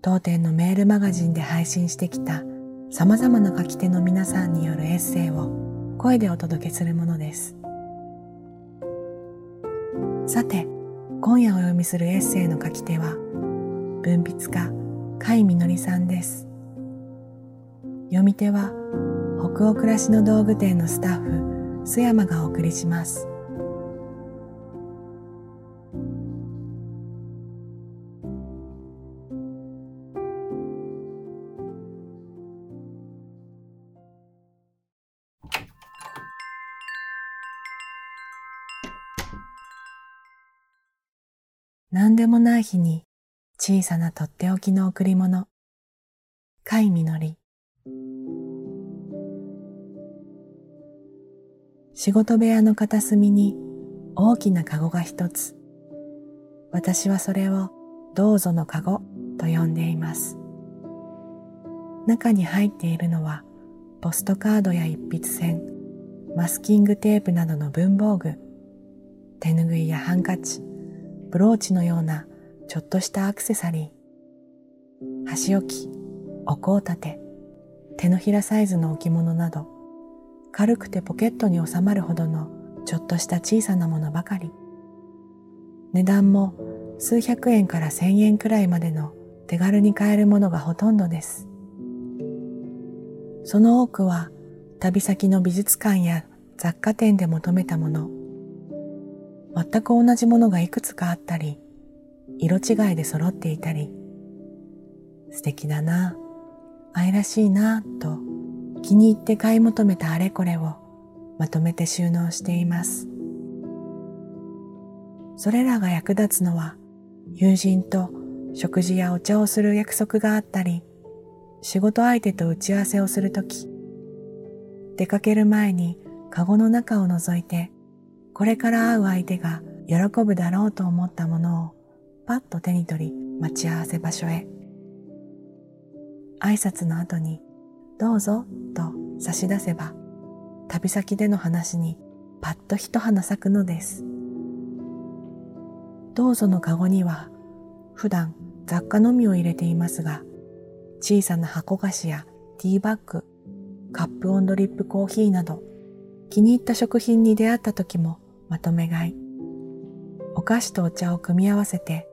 当店のメールマガジンで配信してきた様々な書き手の皆さんによるエッセイを声でお届けするものです。さて、今夜お読みするエッセイの書き手は、文筆家、甲斐みのりさんです。読み手は、北欧暮らしの道具店のスタッフ、須山がお送りします。何でもない日に小さなとっておきの贈り物。甲斐みのり。仕事部屋の片隅に大きなカゴが一つ。私はそれをどうぞのカゴと呼んでいます。中に入っているのはポストカードや一筆線、マスキングテープなどの文房具、手ぬぐいやハンカチ、ブローチのようなちょっとしたアクセサリー、箸置き、お香立て、手のひらサイズの置物など、軽くてポケットに収まるほどのちょっとした小さなものばかり。値段も数百円から千円くらいまでの手軽に買えるものがほとんどです。その多くは旅先の美術館や雑貨店で求めたもの、全く同じものがいくつかあったり、色違いで揃っていたり、素敵だな、愛らしいな、と気に入って買い求めたあれこれをまとめて収納しています。それらが役立つのは、友人と食事やお茶をする約束があったり、仕事相手と打ち合わせをするとき、出かける前にカゴの中を覗いてこれから会う相手が喜ぶだろうと思ったものをパッと手に取り待ち合わせ場所へ。挨拶の後にどうぞと差し出せば旅先での話にパッと一花咲くのです。どうぞのカゴには普段雑貨のみを入れていますが小さな箱菓子やティーバッグ、カップオンドリップコーヒーなど気に入った食品に出会った時もまとめ買い。お菓子とお茶を組み合わせて、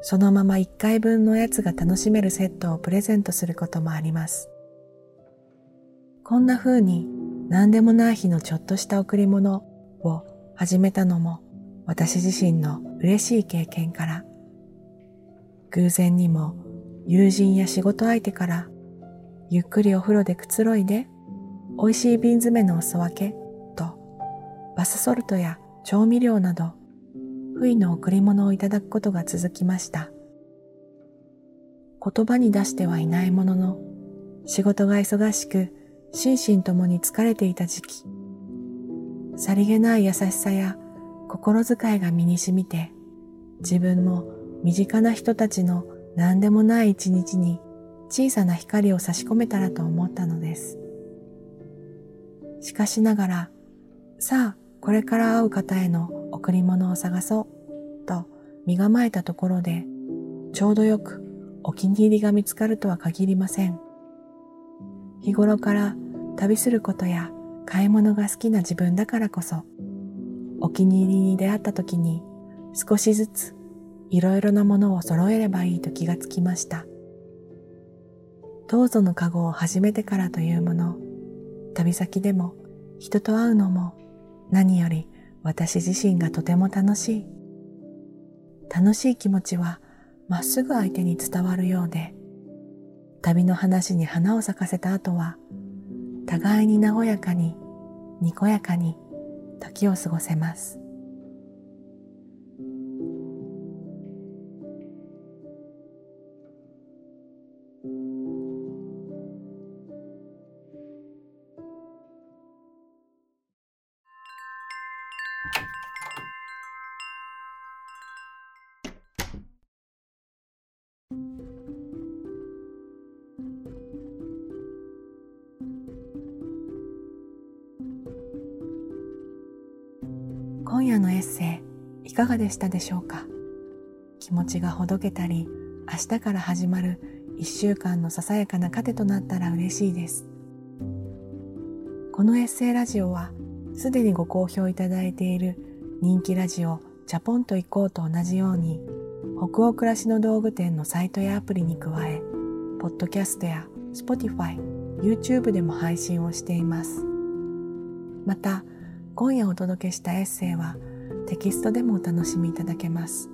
そのまま1回分のおやつが楽しめるセットをプレゼントすることもあります。こんな風に何でもない日のちょっとした贈り物を始めたのも私自身の嬉しい経験から、偶然にも友人や仕事相手からゆっくりお風呂でくつろいで美味しい瓶詰めのお裾分けとバスソルトや調味料など、不意の贈り物をいただくことが続きました。言葉に出してはいないものの、仕事が忙しく、心身ともに疲れていた時期、さりげない優しさや心遣いが身に染みて、自分も身近な人たちの何でもない一日に小さな光を差し込めたらと思ったのです。しかしながら、さあ、これから会う方への贈り物を探そうと身構えたところで、ちょうどよくお気に入りが見つかるとは限りません。日頃から旅することや買い物が好きな自分だからこそ、お気に入りに出会った時に少しずついろいろなものを揃えればいいと気がつきました。どうぞのカゴを始めてからというもの、旅先でも人と会うのも何より私自身がとても楽しい。楽しい気持ちはまっすぐ相手に伝わるようで、旅の話に花を咲かせた後は、互いに和やかに、にこやかに時を過ごせます。のエッセイいかがでしたでしょうか？気持ちがほどけたり明日から始まる一週間のささやかな糧となったら嬉しいです。このエッセイラジオはすでにご好評いただいている人気ラジオチャポンと行こうと同じように北欧暮らしの道具店のサイトやアプリに加えポッドキャストや Spotify、YouTube でも配信をしています。また今夜お届けしたエッセイはテキストでもお楽しみいただけます。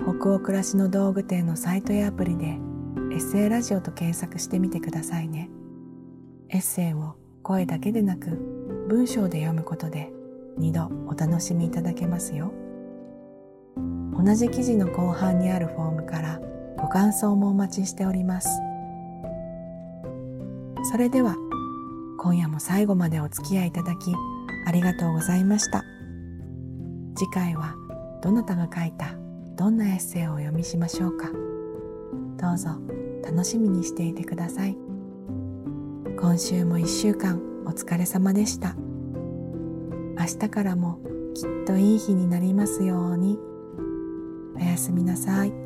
北欧暮らしの道具店のサイトやアプリでエッセイラジオと検索してみてくださいね。エッセイを声だけでなく文章で読むことで2度お楽しみいただけますよ。同じ記事の後半にあるフォームからご感想もお待ちしております。それでは今夜も最後までお付き合いいただきありがとうございました。次回はどなたが書いたどんなエッセイをお読みしましょうか。どうぞ楽しみにしていてください。今週も一週間お疲れ様でした。明日からもきっといい日になりますように。おやすみなさい。